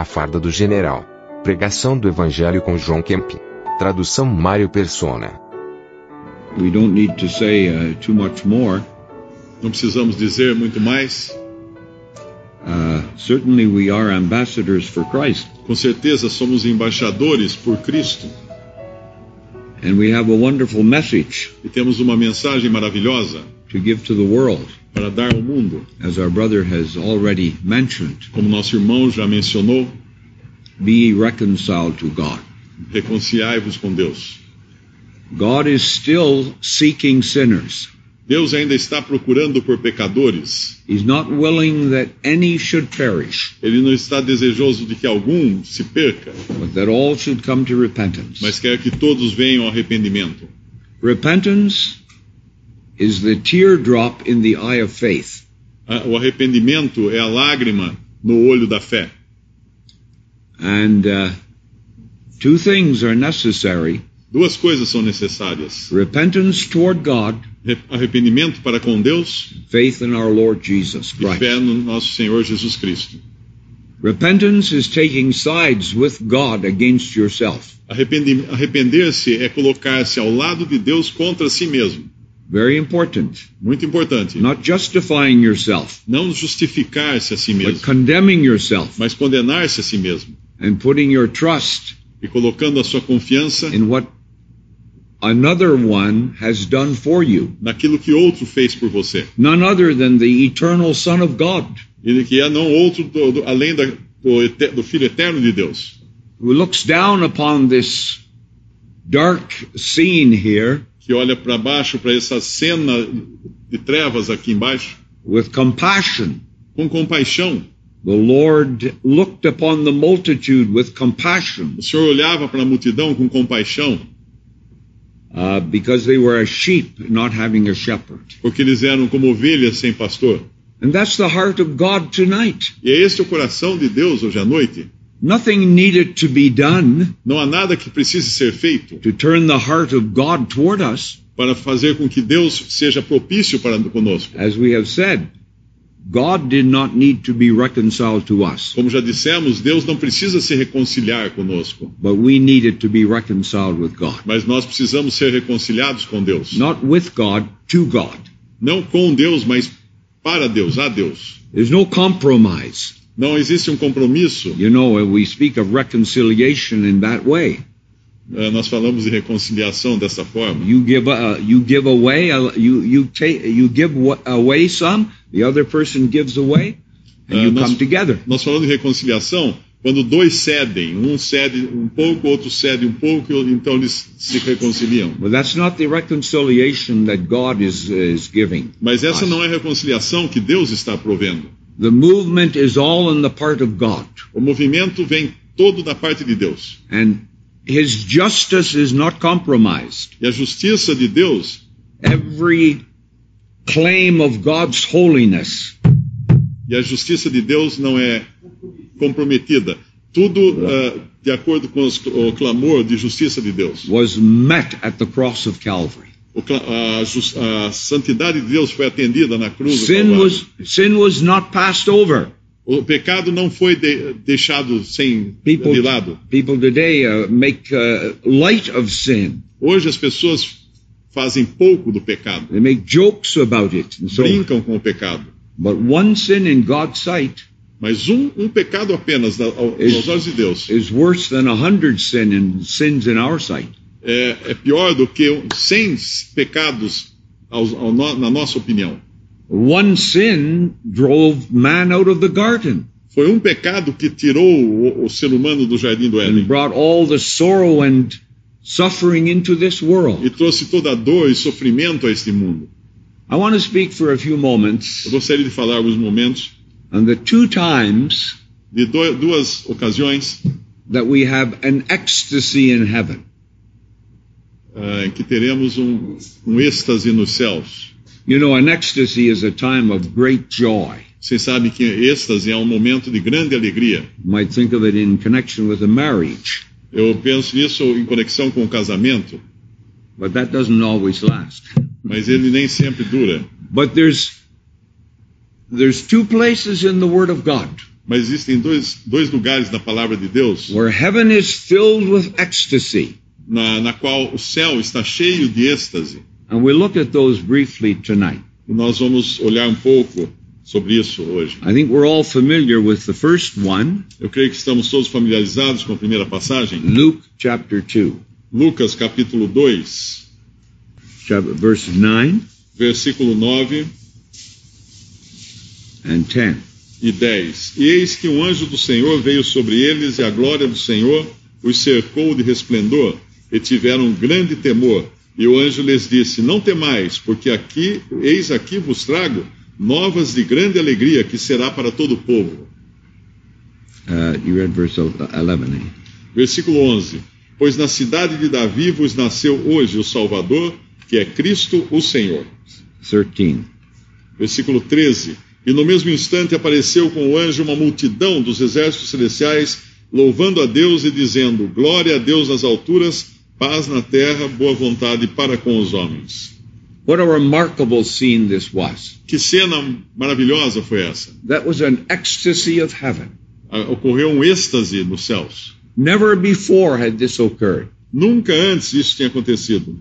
A farda do general. Pregação do Evangelho com John Kemp. Tradução Mário Persona. We don't need to say uh, too much more. Não precisamos dizer muito mais. Uh, certainly, we are ambassadors for Christ, Com certeza somos embaixadores por Cristo and we have a wonderful message e temos uma mensagem maravilhosa to give to the world, para dar ao mundo. as our brother has already mentioned. Como nosso irmão já mencionou, Be reconciled to God. reconciliai-vos com Deus. God is still seeking sinners. Deus ainda está procurando por pecadores. He's not willing that any should perish, Ele não está desejoso de que algum se perca, but that all should come to repentance. mas quer que todos venham ao arrependimento. Repentance is the teardrop in the eye of faith. Ah, O arrependimento é a lágrima no olho da fé. And uh, two things are necessary Duas coisas são necessárias: repentance toward God, Re- arrependimento para com Deus faith in our Lord Jesus e Christ. fé no nosso Senhor Jesus Cristo. Repentance is taking sides with God against yourself. Arrepender-se é colocar-se ao lado de Deus contra si mesmo. Very important. Muito importante. Not justifying yourself, Não justificar-se a si mesmo. but condemning yourself mas condenar-se a si mesmo and putting your trust e colocando a sua confiança in what another one has done for you. naquilo que outro fez por você. None other than the eternal Son of God, Ele que é não outro do- do- além da- do, do Filho Eterno de Deus, who looks down upon this dark scene here que olha para baixo para essa cena de trevas aqui embaixo with compassion. com compaixão. The Lord looked upon the multitude with compassion O Senhor olhava para a multidão com compaixão, uh, because they were a sheep not having a shepherd. porque eles eram como ovelhas sem pastor. And that's the heart of God tonight. E é este o coração de Deus hoje à noite. Nothing needed to be done Não há nada que precise ser feito to turn the heart of God toward us. para fazer com que Deus seja propício para conosco. As we have said, God did not need to be reconciled to us, Como já dissemos, Deus não precisa se reconciliar conosco, but we needed to be reconciled with God. mas nós precisamos ser reconciliados com Deus. Not with God, to God. Não com Deus, mas para Deus, a Deus. There's no compromise. Não existe um compromisso. You know, we speak of reconciliation in that way. Eh, nós falamos de reconciliação dessa forma. You give uh, you give away uh, you you take you give wa- away some, the other person gives away, and Uh, you nós- come together. Nós falamos de reconciliação quando dois cedem, um cede um pouco, outro cede um pouco, então eles se reconciliam. But that's not the reconciliation that God is is giving. Mas essa não é a reconciliação que Deus está provendo. The movement is all on the part of God, O movimento vem todo da parte de Deus. and His justice is not compromised. E a justiça de Deus, Every claim of God's holiness e a justiça de Deus não é comprometida. Tudo ah, de acordo com os- o clamor de justiça de Deus. was met at the cross of Calvary. A, a santidade de Deus foi atendida na cruz. Sin was sin was not passed over. O pecado não foi de- deixado sem People de lado. people today uh, make uh, light of sin. Hoje as pessoas fazem pouco do pecado, They make jokes about it. So, brincam com o pecado. but one sin in God's sight Mas um, um pecado apenas aos olhos de Deus is worse than a hundred sin in sins in our sight. É, é pior do que 100 pecados ao no- na nossa opinião. One sin drove man out of the garden Foi um pecado que tirou o, o ser humano do jardim do and Éden brought all the sorrow and suffering into this world. e trouxe toda a dor e sofrimento a este mundo. I want to speak for a few moments Eu gostaria de falar alguns momentos on the two times de do- duas ocasiões that we have an ecstasy in heaven. Em que teremos um, um êxtase nos céus. You know, an ecstasy is a time of great joy. Vocês sabem que êxtase é um momento de grande alegria. You might think of it in connection with a marriage, Eu penso nisso em conexão com o casamento, but that doesn't always last. mas ele nem sempre dura. But there's there's two places in the Word of God Mas existem dois, dois lugares na palavra de Deus where heaven is filled with ecstasy. Na, na qual o céu está cheio de êxtase. And we look at those briefly tonight. E nós vamos olhar um pouco sobre isso hoje. I think we're all familiar with the first one, Eu creio que estamos todos familiarizados com a primeira passagem. Luke chapter 2, Lucas capítulo 2, chapter, verses 9 versículo 9 and 10. e 10. E eis que um anjo do Senhor veio sobre eles, e a glória do Senhor os cercou de resplendor, e tiveram grande temor. E o anjo lhes disse: Não temais, porque aqui, eis aqui vos trago novas de grande alegria, que será para todo o povo. Uh, you read verse 11, eh? Versículo 11: Pois na cidade de Davi vos nasceu hoje o Salvador, que é Cristo o Senhor. 13. Versículo 13: E no mesmo instante apareceu com o anjo uma multidão dos exércitos celestiais, louvando a Deus e dizendo: Glória a Deus nas alturas, paz na terra, boa vontade para com os homens. What a remarkable scene this was. Que cena maravilhosa foi essa! That was an ecstasy of heaven. Ocorreu um êxtase nos céus. Never before had this occurred. Nunca antes isso tinha acontecido.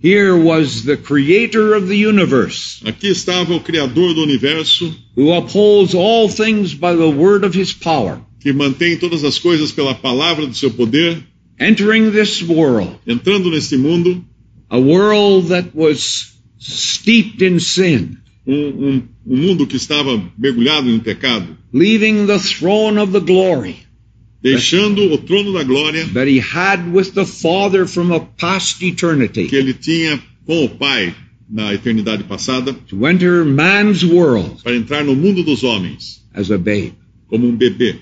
Here was the creator of the universe, Aqui estava o Criador do universo, who upholds all things by the word of his power, que mantém todas as coisas pela palavra do seu poder, entering this world, entrando neste mundo, a world that was steeped in sin, um, um- um mundo que estava mergulhado em pecado, leaving the throne of the glory. Deixando o trono da glória. That he had with the Father from a past que eternity ele tinha com o Pai na eternidade passada, to enter man's world. Para entrar no mundo dos homens. As a babe. como um bebê.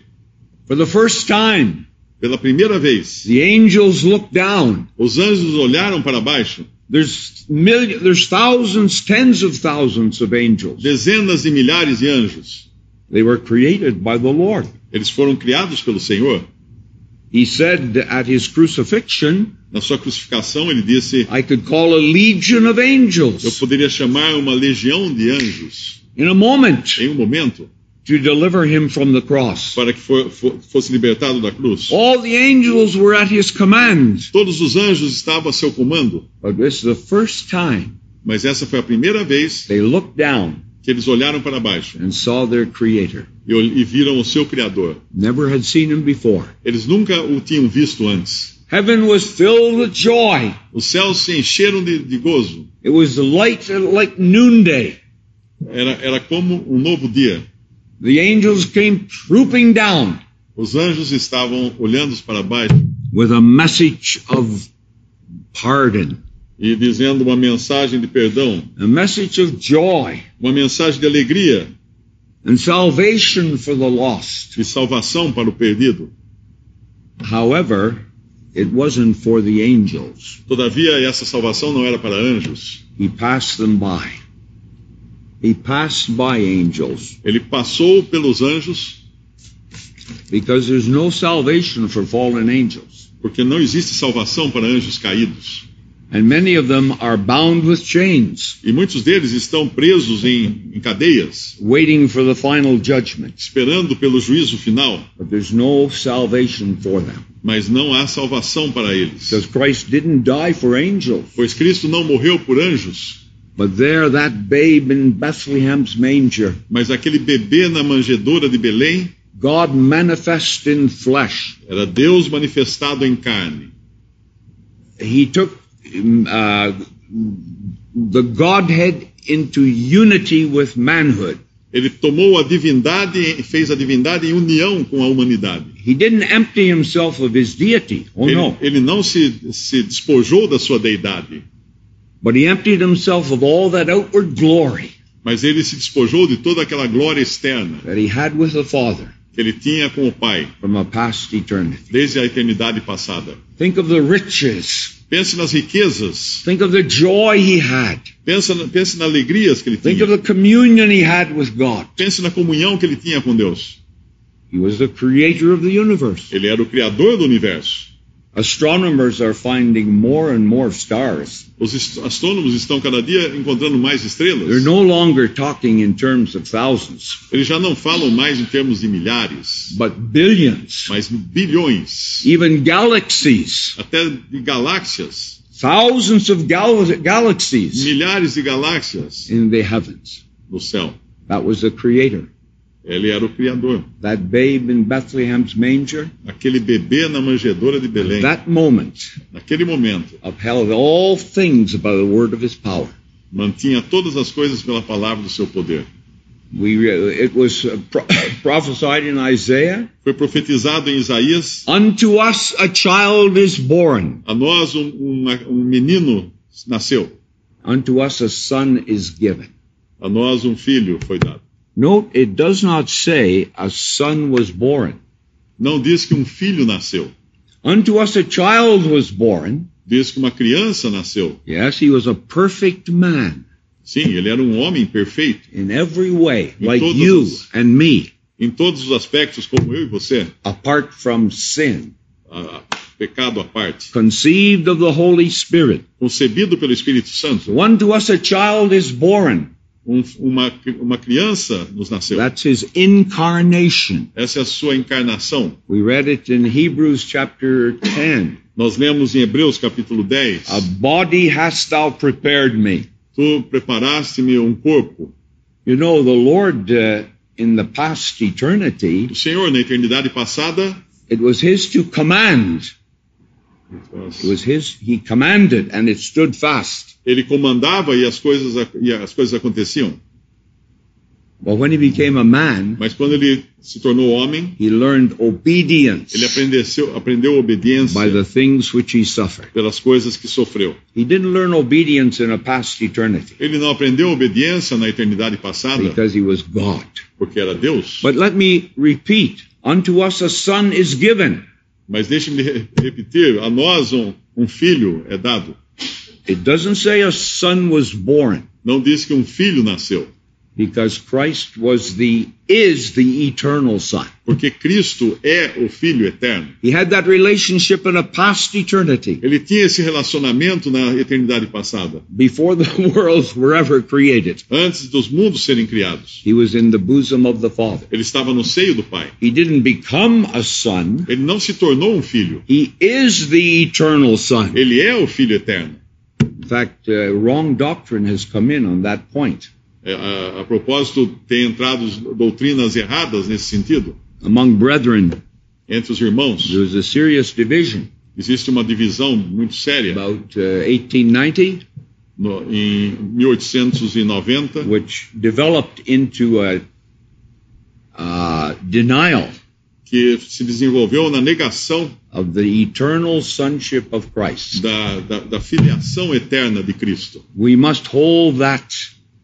For the first time, Pela primeira vez, the angels looked down. os anjos olharam para baixo, There's million, there's thousands, tens of thousands of angels. dezenas de milhares de anjos. They were created by the Lord. Eles foram criados pelo Senhor. He said at his crucifixion, Na sua crucificação, ele disse: I could call a legion of Eu angels poderia chamar uma legião de anjos in a moment em um momento to deliver him from the cross. para que fo- fo- fosse libertado da cruz. All the angels were at his command. Todos os anjos estavam a seu comando, But this is the first time mas essa foi a primeira vez they looked down que eles olharam para baixo and saw their creator. e, e viram o seu Criador. Never had seen him before. Eles nunca o tinham visto antes. Heaven was filled with joy. Os céus se encheram de, de gozo. It was light like noonday. Era, era como um novo dia. The angels came trooping down Os anjos estavam olhando para baixo with a message of pardon, e dizendo uma mensagem de perdão, a message of joy uma mensagem de alegria, and salvation for the lost. de salvação para o perdido. However, it wasn't for the angels. Todavia, essa salvação não era para anjos. He passed them by. He passed by angels Ele passou pelos anjos, because there's no salvation for fallen angels. porque não existe salvação para anjos caídos. And many of them are bound with chains, E muitos deles estão presos em, em cadeias, waiting for the final judgment. esperando pelo juízo final, But there's no salvation for them mas não há salvação para eles. because Christ didn't die for angels. Pois Cristo não morreu por anjos, But there, that babe in Bethlehem's manger, mas aquele bebê na manjedoura de Belém God manifest in flesh. era Deus manifestado em carne. He took uh, the Godhead into unity with manhood. Ele tomou a divindade e fez a divindade em união com a humanidade. He didn't empty himself of his deity. Oh Ele, no. ele não se, se despojou da sua deidade, But he emptied himself of all that outward glory mas ele se despojou de toda aquela glória externa that he had with the Father que ele tinha com o Pai from a past eternity. desde a eternidade passada. Think of the riches. Pense nas riquezas, Think of the joy he had. pense, na- pense nas alegrias que ele Think of tinha, the communion he had with God. pense na comunhão que ele tinha com Deus. He was the creator of the universe. Ele era o criador do universo. Astronomers are finding more and more stars. Os astrônomos estão cada dia encontrando mais They're estrelas. no longer talking in terms of thousands, Eles já não falam mais em termos de milhares, but billions, mas bilhões, even galaxies, até de galáxias, thousands of gal- galaxies milhares de galáxias in the heavens. no céu. That was the creator. Ele era o Criador. That babe in Bethlehem's manger, Aquele bebê na manjedoura de Belém, that moment naquele momento, upheld all things by the word of his power. mantinha todas as coisas pela palavra do seu poder. We, re- it was uh, pro- prophesied in Isaiah, Foi profetizado em Isaías: unto us a child is born, a nós um, uma- um menino nasceu, unto us a son is given. a nós um filho foi dado. Note, it does not say a son was born. Não diz que um filho nasceu, Unto us a child was born. diz que uma criança nasceu. Yes, he was a perfect man Sim, ele era um homem perfeito in every way, Em like you and me, em todos os aspectos, como eu e você, apart from sin, pecado à parte, conceived of the Holy Spirit. concebido pelo Espírito Santo. Unto us a child is born. Um- uma, uma criança nos nasceu. That's his incarnation. Essa é a sua encarnação. We read it in Hebrews chapter 10. Nós lemos em Hebreus capítulo 10: A body hast thou prepared me. Tu preparaste-me um corpo. You know, the Lord, uh, in the past eternity, O Senhor, na eternidade passada, it was his to command. It was his, he commanded and it stood fast. Ele comandava e as coisas, e as coisas aconteciam. But when he became a man, Mas quando ele se tornou homem, he learned obedience ele aprendeu, aprendeu obediência by the things which he suffered. pelas coisas que sofreu. He didn't learn obedience in a past eternity Ele não aprendeu obediência na eternidade passada because he was God. porque era Deus. But let me repeat, unto us a son is given. Mas deixe-me re- repetir: a nós um, um filho é dado. It doesn't say a son was born Não diz que um filho nasceu, because Christ was the, is the eternal son. porque Cristo é o Filho eterno. He had that relationship in a past eternity Ele tinha esse relacionamento na eternidade passada, before the worlds were ever created. antes dos mundos serem criados. He was in the bosom of the Father. Ele estava no seio do Pai. He didn't become a son. Ele não se tornou um filho. He is the eternal son. Ele é o Filho eterno. In fact, uh, wrong doctrine has come in on that point. É, a, a propósito, tem entrado doutrinas erradas nesse sentido. Among brethren, Entre os irmãos, there was a serious division existe uma divisão muito séria. about uh, 1890, No, em 1890, which developed into a uh, denial que se desenvolveu na negação of the eternal sonship of Christ. da, da, da filiação eterna de Cristo. We must hold that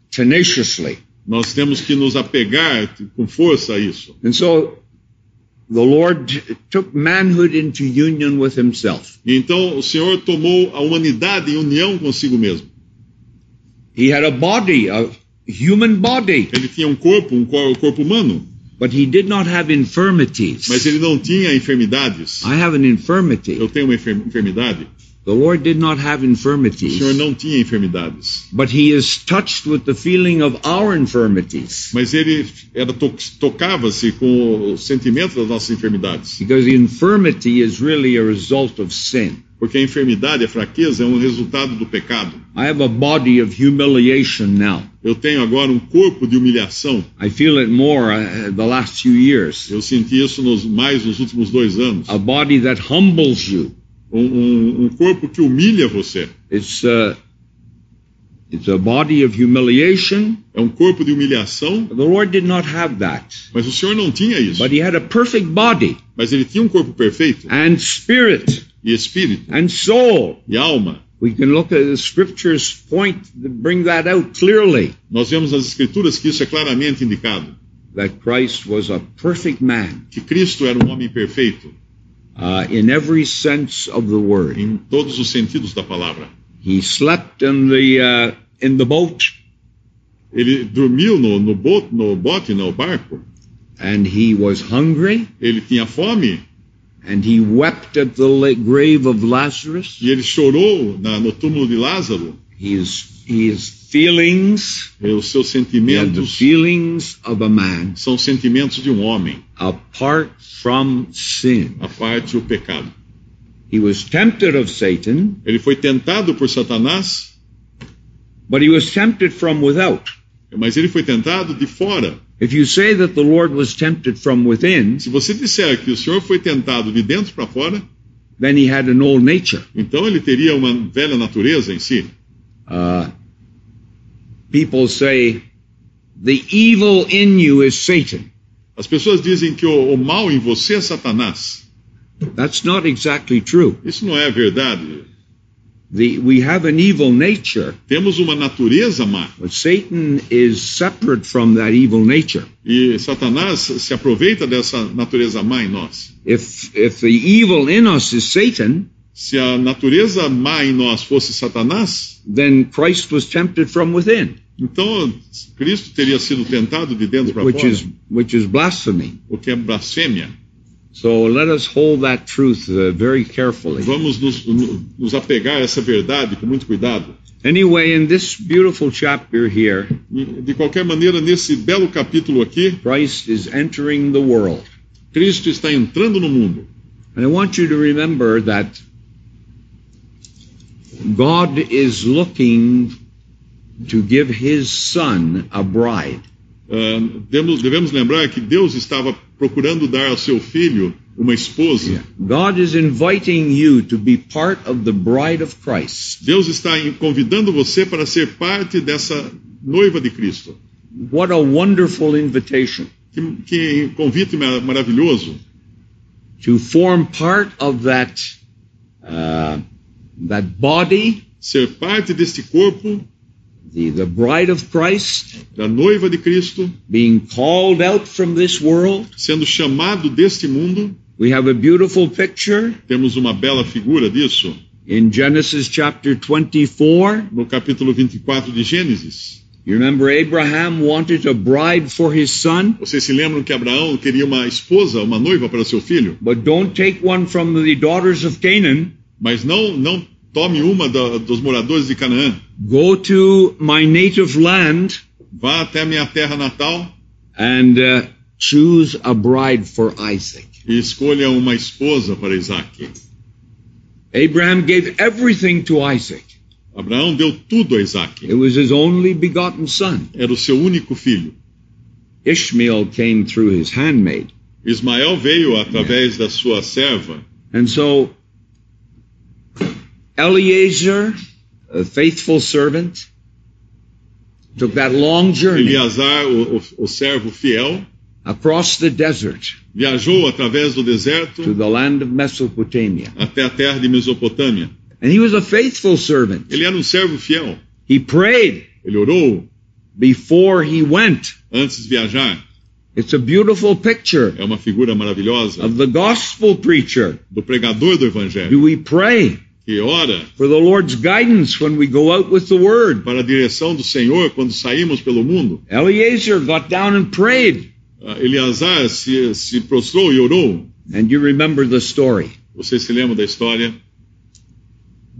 tenaciously. Nós temos que nos apegar com força a isso. And so the Lord took manhood into union with himself. E então o Senhor tomou a humanidade em união consigo mesmo. He had a body, a human body, Ele tinha um corpo, um cor- corpo humano, but he did not have infirmities. mas ele não tinha enfermidades. I have an infirmity. Eu tenho uma enfer- enfermidade. The Lord did not have O infirmities, Senhor não tinha enfermidades. but he is touched with the feeling of our infirmities. Mas ele era to- tocava-se com o sentimento das nossas enfermidades. Because infirmity is really a result of sin. Porque a enfermidade, a fraqueza, é um resultado do pecado. I have a body of humiliation now. Eu tenho agora um corpo de humilhação. I feel it more uh, the last few years. Eu senti isso nos, mais nos últimos dois anos. A body that humbles you. Um, um- um corpo que humilha você. It's uh, it's a body of humiliation. É um corpo de humilhação, The Lord did not have that, mas o Senhor não tinha isso. but He had a perfect body Mas ele tinha um corpo perfeito, and spirit e espírito, and soul. e alma. We can look at the scriptures point bring that out clearly Nós vemos nas Escrituras que isso é claramente indicado. that Christ was a perfect man Que Cristo era um homem perfeito, uh, in every sense of the word. em todos os sentidos da palavra. He slept in the uh, in the boat Ele dormiu no, no, bote, no bote, no barco. and he was hungry Ele tinha fome and he wept at the grave of Lazarus. E ele chorou na- no túmulo de Lázaro. His, his feelings, os seus had the sentimentos feelings of a man são sentimentos de um homem, apart from sin. a parte o pecado. He was tempted of Satan, Ele foi tentado por Satanás, but he was tempted from without. mas ele foi tentado de fora. If you say that the Lord was tempted from within, Se você disser que o Senhor foi tentado de dentro para fora, then he had an old nature. então ele teria uma velha natureza em si. Uh, people say the evil in you is Satan. As pessoas dizem que o, o mal em você é Satanás. That's not exactly true. Isso não é verdade. The, we have an evil nature, Temos uma natureza má. but Satan is separate from that evil nature. E Satanás se aproveita dessa natureza má em nós. If if the evil in us is Satan, Se a natureza má em nós fosse Satanás, then Christ was tempted from within, então Cristo teria sido tentado de dentro para which fora, is which is blasphemy. o que é blasfêmia. So let us hold that truth uh, very carefully. Vamos nos, nos apegar a essa verdade com muito cuidado. Anyway, in this beautiful chapter here, de qualquer maneira, nesse belo capítulo aqui, Christ is entering the world. Cristo está entrando no mundo. And I want you to remember that God is looking to give his son a bride. Ah, demos- devemos lembrar que Deus estava procurando dar ao seu filho uma esposa. God is inviting you to be part of the bride of Christ. Deus está convidando você para ser parte dessa noiva de Cristo. What a wonderful invitation Que, que convite ma- maravilhoso to form part of that uh, that body, ser parte deste corpo the, the bride of Christ, da noiva de Cristo, being called out from this world. sendo chamado deste mundo. We have a beautiful picture Temos uma bela figura disso in Genesis chapter 24. no capítulo 24 de Gênesis. You remember Abraham wanted a bride for his son, Vocês se lembram que Abraão queria uma esposa, uma noiva para seu filho? but don't take one from the daughters of Canaan. Mas não, não tome uma dos moradores de Canaã. Go to my native land Vá até a minha terra natal and uh, choose a bride for Isaac. e escolha uma esposa para Isaac. Abraham gave everything to Isaac. Abraão deu tudo a Isaac. It was his only begotten son. Era o seu único filho. Ishmael came through his handmaid. Ismael veio através da sua serva. And so Eliezer, a faithful servant, took that long journey Eleazar, o, o, o servo fiel, across the desert viajou através do to deserto the land of Mesopotamia. até a terra de Mesopotâmia. And he was a faithful servant. Ele era um servo fiel. He prayed Ele orou before he went. antes de viajar. It's a beautiful picture É uma figura maravilhosa of the gospel preacher. do pregador do evangelho Do we pray que ora for the Lord's guidance when we go out with the word? para a direção do Senhor quando saímos pelo mundo. Eliezer got down and prayed. Eleazar se, se prostrou e orou. And you remember the story. Vocês se lembram da história?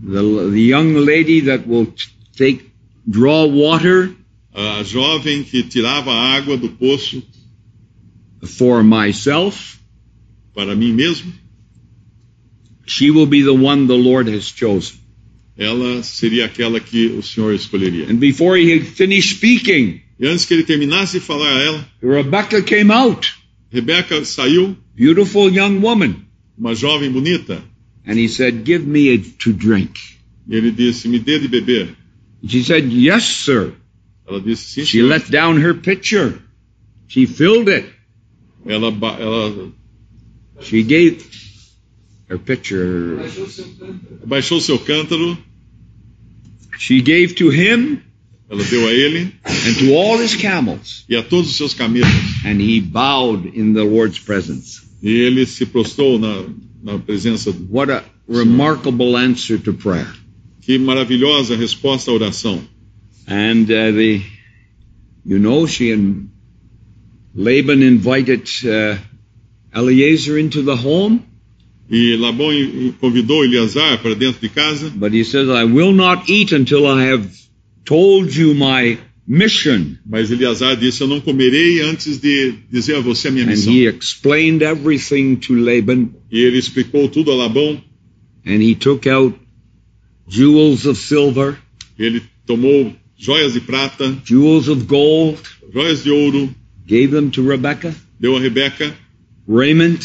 The, the young lady that will take, draw water A jovem que tirava água do poço for myself. para mim mesmo, She will be the one the Lord has chosen. ela seria aquela que o Senhor escolheria. And before he had finished speaking, E antes que ele terminasse de falar a ela, Rebecca came out, Rebecca saiu, beautiful young woman. uma jovem bonita, And he said, Give me a, to drink. e ele disse: Me dê de beber. She said, Yes, sir. Ela disse: Sim, She senhor. let down her pitcher. She filled it. Ela, ela She gave her pitcher. baixou seu cântaro, She gave to him ela deu a ele and to all his camels. e a todos os seus camelos. And he bowed in the Lord's presence. E ele se prostrou na, na presença. do- What a remarkable answer to prayer. Que maravilhosa resposta à oração. And uh, the, you know, she and Laban invited uh, Eliezer into the home. E Labão convidou Eleazar para dentro de casa, but he says, I will not eat until I have told you my mission. mas Eleazar disse: Eu não comerei antes de dizer a você a minha And missão. he explained everything to Laban, E ele explicou tudo a Labão. and he took out jewels of silver, Ele tomou joias de prata, jewels of gold, joias de ouro, gave them to Rebekah, deu a Rebeca raiment.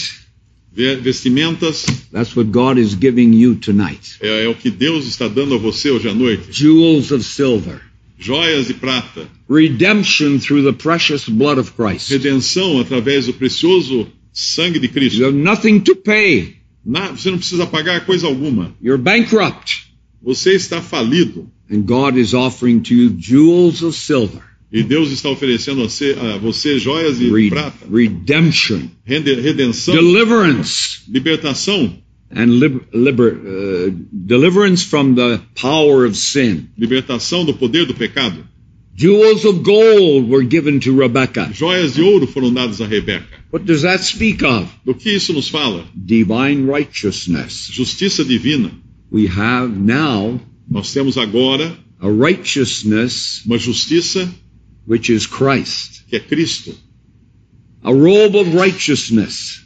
Ve- vestimentas. That's what God is giving you tonight. É, é o que Deus está dando a você hoje à noite. Jewels of silver. Joias de prata, Redemption through the precious blood of Christ. redenção através do precioso sangue de You Cristo. have nothing to pay. Na- você não precisa pagar coisa alguma. You're bankrupt. Você está falido. And God is offering to you jewels of silver. E Deus está oferecendo a você, a você joias de Re- prata, redemption. redenção, Deliverance. libertação, And lib- liber- uh, deliverance from the power of sin. libertação do poder do pecado. Jewels of gold were given to Rebekah. Joias de ouro foram dadas a Rebeca. What does that speak of? Do que isso nos fala? Divine righteousness. Justiça divina. We have now Nós temos agora a righteousness uma justiça which is Christ. que é Cristo, A robe of righteousness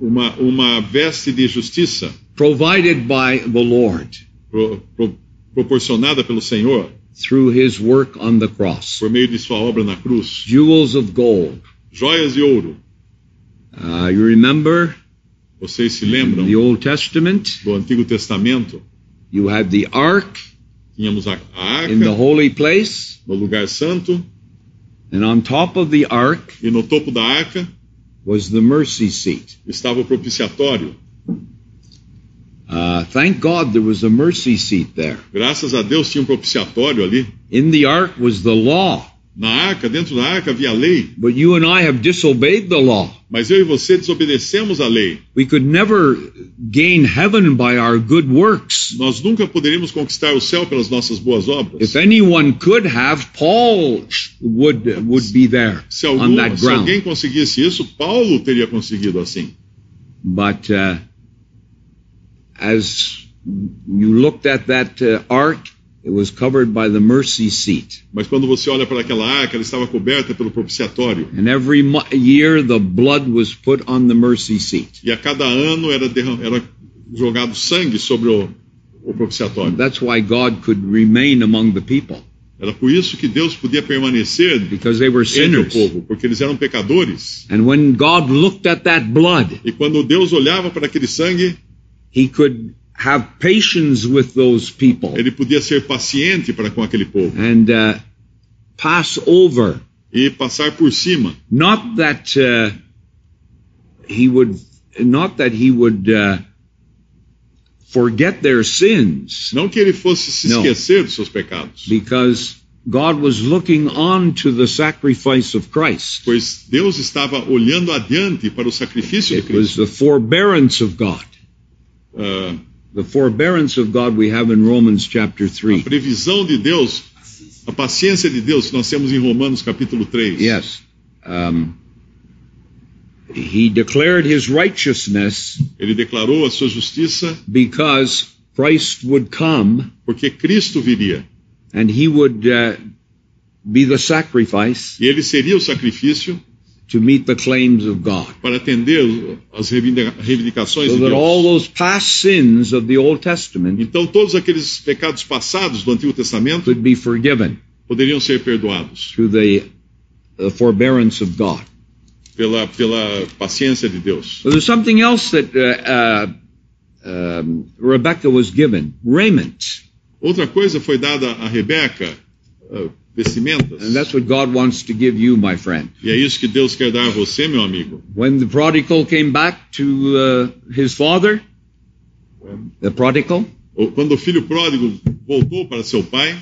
uma, uma veste de justiça provided by the Lord pro- pro- proporcionada pelo Senhor through his work on the cross. por meio de sua obra na cruz. Jewels of gold. Joias de ouro. Uh, you remember Vocês se lembram the Old Testament, do Antigo Testamento? you had the ark Tínhamos a, a in the arca holy place, no lugar santo and on top of the ark e no topo da arca was the mercy seat. estava o propiciatório. Uh, thank God there was a mercy seat there. Graças a Deus tinha um propiciatório ali. In the ark was the law, Na arca, dentro da arca havia a lei, but you and I have disobeyed the law. Mas eu e você desobedecemos a lei. We could never gain heaven by our good works. Nós nunca poderíamos conquistar o céu pelas nossas boas obras. If anyone could have, Paul would would be there Se, on algum, that se alguém ground. conseguisse isso, Paulo teria conseguido assim. But uh, as you looked at that uh, ark, it was covered by the mercy seat. Mas quando você olha para aquela arca, ela estava coberta pelo propiciatório. And every year, the blood was put on the mercy seat. E a cada ano era, era jogado sangue sobre o, o propiciatório. That's why God could remain among the people Era por isso que Deus podia permanecer because they were entre o povo, porque eles eram pecadores. And when God looked at that blood, E quando Deus olhava para aquele sangue, He could have patience with those people ele podia ser paciente para com aquele povo and uh, pass over. e passar por cima. Not that uh, He would, not that He would uh, forget their sins, Não que ele fosse se esquecer dos seus pecados, because God was looking on to the sacrifice of Christ. pois Deus estava olhando adiante para o sacrifício de It was Cristo. the forbearance of God. Ah, The forbearance of God we have in Romans chapter 3. a 3. previsão de Deus, a paciência de Deus nós temos em Romanos capítulo 3. Yes. Um, he declared his righteousness Ele declarou a sua justiça because Christ would come porque Cristo viria. and he would uh, be the sacrifice E ele seria o sacrifício to meet the claims of God. para atender as reivindica- reivindicações So de that all Deus. those past sins of the Old Testament Então todos aqueles pecados passados do Antigo Testamento could be forgiven poderiam ser perdoados through the, the forbearance of God. pela, pela paciência de Deus. So there's something else that uh, uh, um, Rebecca was given raiment. Outra coisa foi dada a Rebeca, ah, vestimentas. And that's what God wants to give you, my friend. E é isso que Deus quer dar a você, meu amigo. When the prodigal came back to uh, his father, the prodigal, Quando o filho pródigo voltou para seu pai,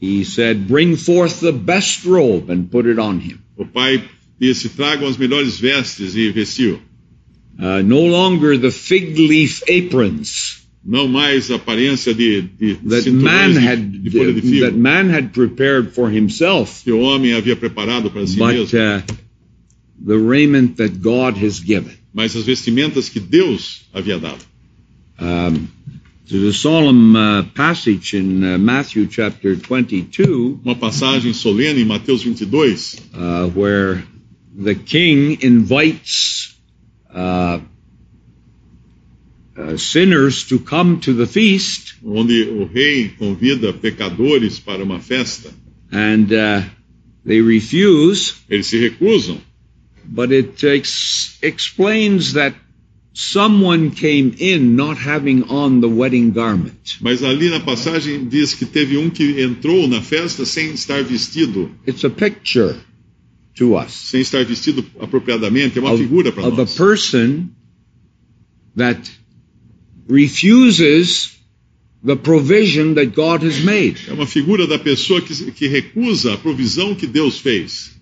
he said, Bring forth the best robe and put it on him. o pai disse: tragam as melhores vestes e vestiu. Uh, no longer the fig leaf aprons Não mais aparência de, de that man had de, de folha de figo that man had prepared for himself, que o homem havia preparado para si but mesmo. uh, the raiment that God has given. mas as vestimentas que Deus havia dado. Um, there's a solemn uh, passage in uh, Matthew chapter 22 Uma passagem solene em Mateus 22, uh, where the king invites uh, sinners to come to the feast, onde o rei convida pecadores para uma festa. and uh, they refuse. Eles se recusam, But it ex- explains that someone came in not having on the wedding garment. mas ali na passagem diz que teve um que entrou na festa sem estar vestido, It's a picture to us sem estar vestido apropriadamente, é uma of, figura para of a nós. person that refuses the provision that God has made. É uma figura da pessoa que, que recusa a provisão que Deus fez.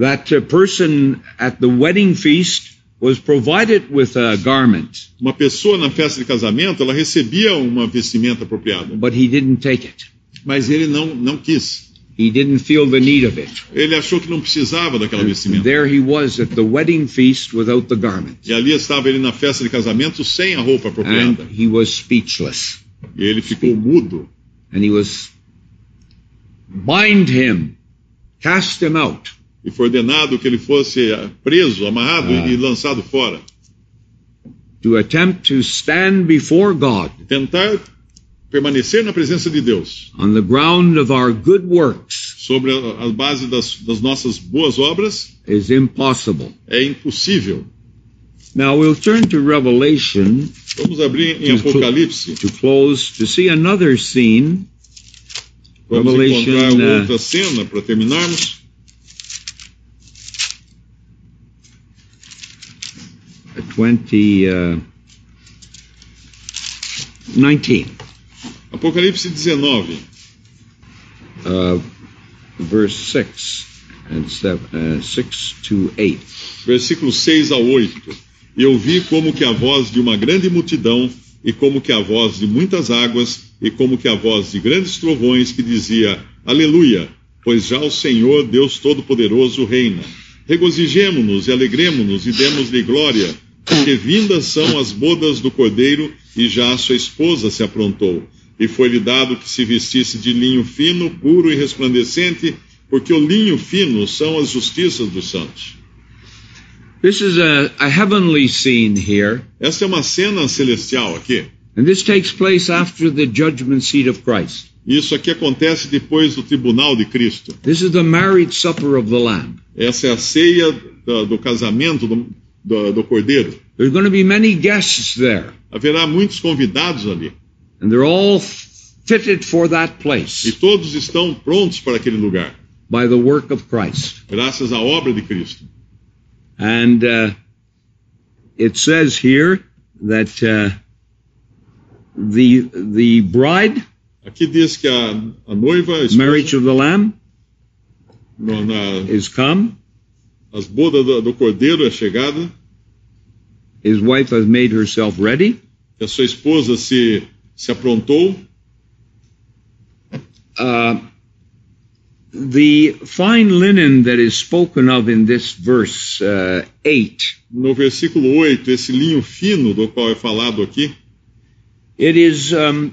That person at the wedding feast was provided with a garment, Uma pessoa na festa de casamento, ela recebia uma vestimenta apropriada, but he didn't take it. mas ele não, não quis. He didn't feel the need of it. Ele achou que não precisava daquela vestimenta. There he was at the wedding feast without the garment. E ali estava ele na festa de casamento sem a roupa And apropriada. he was speechless. E ele ficou mudo. And he was bind him, cast him out. E foi ordenado que ele fosse preso, amarrado Ah. e lançado fora. to attempt to stand before God Tentar permanecer na presença de Deus, on the ground of our good works sobre a, a base das, das nossas boas obras, is impossible. é impossível. Now we'll turn to Revelation Vamos abrir em To Apocalipse. to close to see another scene. Vamos Revelation, encontrar uh, outra cena para terminarmos. 20, uh, 19, Apocalipse 19, uh, verse 6 and seven, uh, 6 to 8. versículos 6 a 8. E eu vi como que a voz de uma grande multidão, e como que a voz de muitas águas, e como que a voz de grandes trovões, que dizia: Aleluia, pois já o Senhor, Deus Todo-Poderoso, reina. Regozijemo-nos e alegremo-nos e demos-lhe glória, porque vindas são as bodas do cordeiro, e já a sua esposa se aprontou. E foi-lhe dado que se vestisse de linho fino, puro e resplandecente, porque o linho fino são as justiças dos santos. This is a, a heavenly scene here, Essa é uma cena celestial aqui. and this takes place after the judgment seat of Christ. Isso aqui acontece depois do tribunal de Cristo. This is the married supper of the Lamb. Essa é a ceia do, do casamento do, do, do cordeiro. There's going to be many guests there, Haverá muitos convidados ali. And they're all fitted for that E place todos estão prontos para aquele lugar, by the work of Christ. graças à obra de Cristo. And uh, it says here that uh, the the bride, Aqui diz que a, a noiva, a esposa, marriage of the Lamb, no, na, is come. as bodas do, do cordeiro é chegada, His wife has made herself ready. que a sua esposa se, se aprontou. Uh, the fine linen that is spoken of in this verse uh, 8 No versículo 8, esse linho fino do qual é falado aqui, It is um,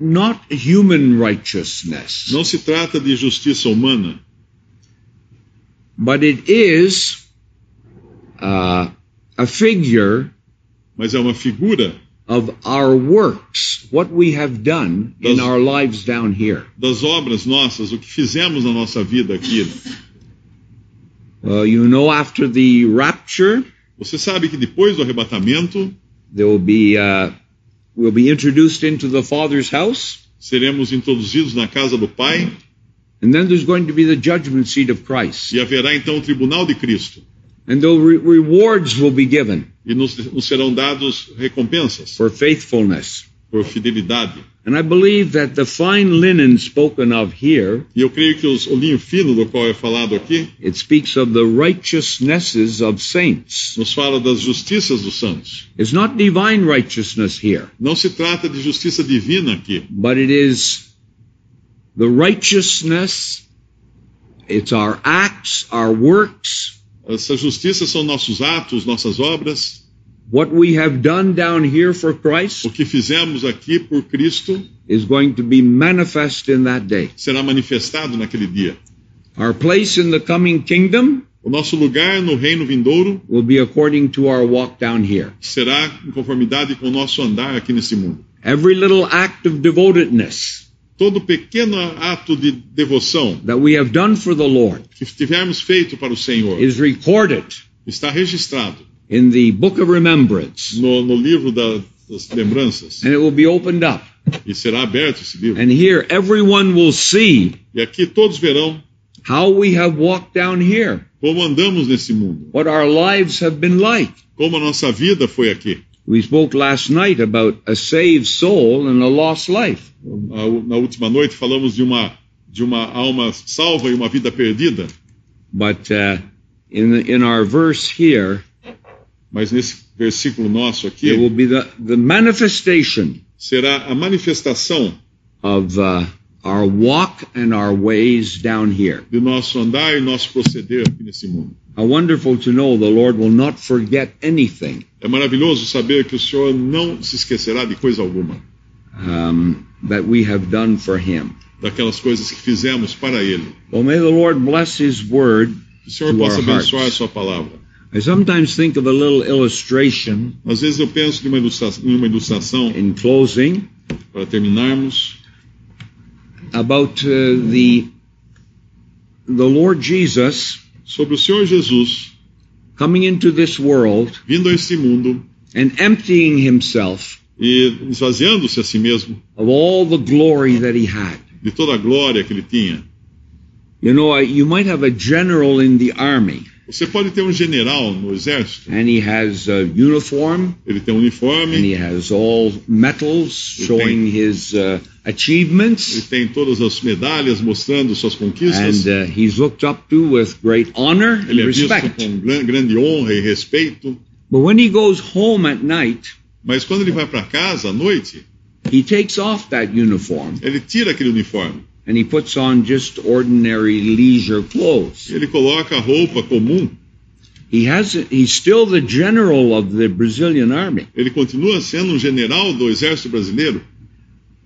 not human righteousness, não se trata de justiça humana, but it is uh, a figure mas é uma figura of our works, what we have done in Does- our lives down here. das obras nossas, o que fizemos na nossa vida aqui. Uh, you know, after the rapture, Você sabe que depois do arrebatamento, there will be uh, we'll be introduced into the Father's house, seremos introduzidos na casa do Pai and then there's going to be the judgment seat of Christ, e haverá então o tribunal de Cristo. And the re- rewards will be given E nos, nos serão dados recompensas for faithfulness. por fidelidade. And I believe that the fine linen spoken of here E eu creio que os, o linho fino do qual é falado aqui It speaks of the righteousnesses of saints. nos fala das justiças dos santos. It's not divine righteousness here, Não se trata de justiça divina aqui, but it is the righteousness, it's our acts, our works Essa justiça são nossos atos, nossas obras. What we have done down here for Christ O que fizemos aqui por Cristo is going to be manifest in that day. será manifestado naquele dia. Our place in the coming kingdom O nosso lugar no reino vindouro will be according to our walk down here. será em conformidade com o nosso andar aqui nesse mundo. Every little act of devotedness Todo pequeno ato de devoção that we have done for the Lord que tivermos feito para o Senhor is recorded está registrado in the book of remembrance no, no livro da- das lembranças and it will be opened up. e será aberto esse livro. And here everyone will see E aqui todos verão how we have walked down here, como andamos nesse mundo, what our lives have been like. como a nossa vida foi aqui. We spoke last night about a saved soul and a lost life. Na última noite falamos de uma de uma alma salva e uma vida perdida, But uh, in the, in our verse here, mas nesse versículo nosso aqui it will be the, the manifestation será a manifestação of uh, our walk and our ways down here. de nosso andar e nosso proceder aqui nesse mundo. How wonderful to know the Lord will not forget anything É maravilhoso saber que o Senhor não se esquecerá de coisa alguma, um, that we have done for Him. daquelas coisas que fizemos para Ele. Well, may the Lord bless His word. Que o Senhor To possa our hearts. abençoar a Sua palavra. I sometimes think of a little illustration Às vezes eu penso em uma ilustra- em uma ilustração, in closing para terminarmos, about uh, the the Lord Jesus sobre o Senhor Jesus coming into this world vindo a este mundo and emptying himself e esvaziando-se a si mesmo of all the glory that he had. de toda a glória que ele tinha. You know, you might have a general in the army Você pode ter um general no exército, and he has a uniform. Ele tem um and uniforme, he has all medals showing his uh, ele achievements tem todas as medalhas mostrando suas conquistas, and uh, he's looked up to with great honor and ele é visto respect. com gran- grande honra e respeito. But when he goes home at night, Mas quando ele vai para casa à noite, he takes off that uniform. ele tira aquele uniforme, and he puts on just ordinary leisure clothes. ele coloca a roupa comum, He has he's still the general of the Brazilian army, ele continua sendo um general do exército brasileiro,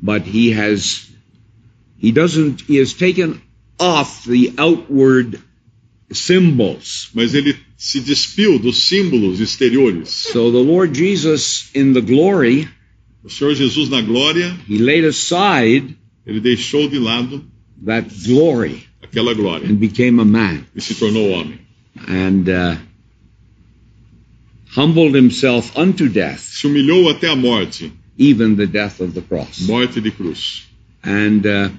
but he has he doesn't he has taken off the outward symbols. mas ele se despiu dos símbolos exteriores. So the Lord Jesus in the glory, O Senhor Jesus na glória, he laid aside ele deixou de lado that glory aquela glória and became a man e se tornou homem. and uh, humbled himself unto death, Se humilhou até a morte, even the death of the cross. morte de cruz. And uh,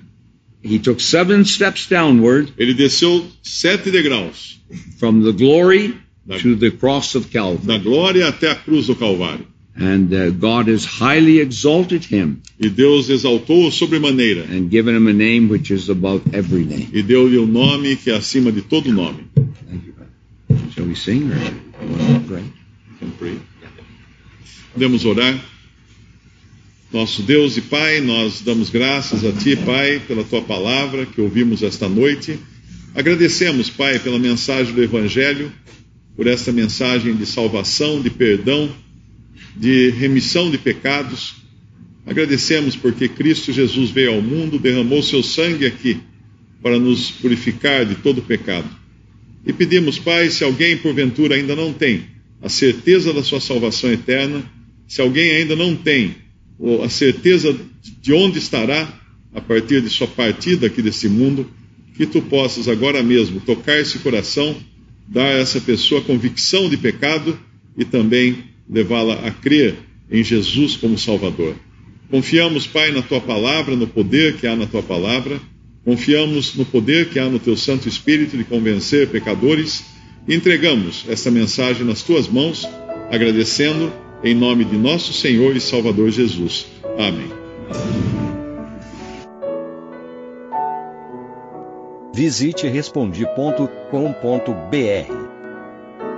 he took seven steps downward Ele desceu sete degraus, from the glory da, to the cross of Calvary. da glória até a cruz do Calvário. And uh, God has highly exalted him E Deus exaltou-o sobremaneira and given him a name which is above every name. e deu-lhe o nome que é acima de todo nome. Thank you. brother. Shall we sing or pray? Can pray. Podemos orar. Nosso Deus e Pai, nós damos graças a Ti, Pai, pela Tua palavra que ouvimos esta noite. Agradecemos, Pai, pela mensagem do Evangelho, por esta mensagem de salvação, de perdão, de remissão de pecados. Agradecemos porque Cristo Jesus veio ao mundo, derramou seu sangue aqui para nos purificar de todo pecado. E pedimos, Pai, se alguém porventura ainda não tem a certeza da sua salvação eterna, se alguém ainda não tem a certeza de onde estará a partir de sua partida aqui desse mundo, que tu possas agora mesmo tocar esse coração, dar a essa pessoa convicção de pecado e também levá-la a crer em Jesus como Salvador. Confiamos, Pai, na tua palavra, no poder que há na tua palavra. Confiamos no poder que há no teu Santo Espírito de convencer pecadores. E entregamos esta mensagem nas tuas mãos, agradecendo em nome de nosso Senhor e Salvador Jesus. Amém. Visite respondi.com.br.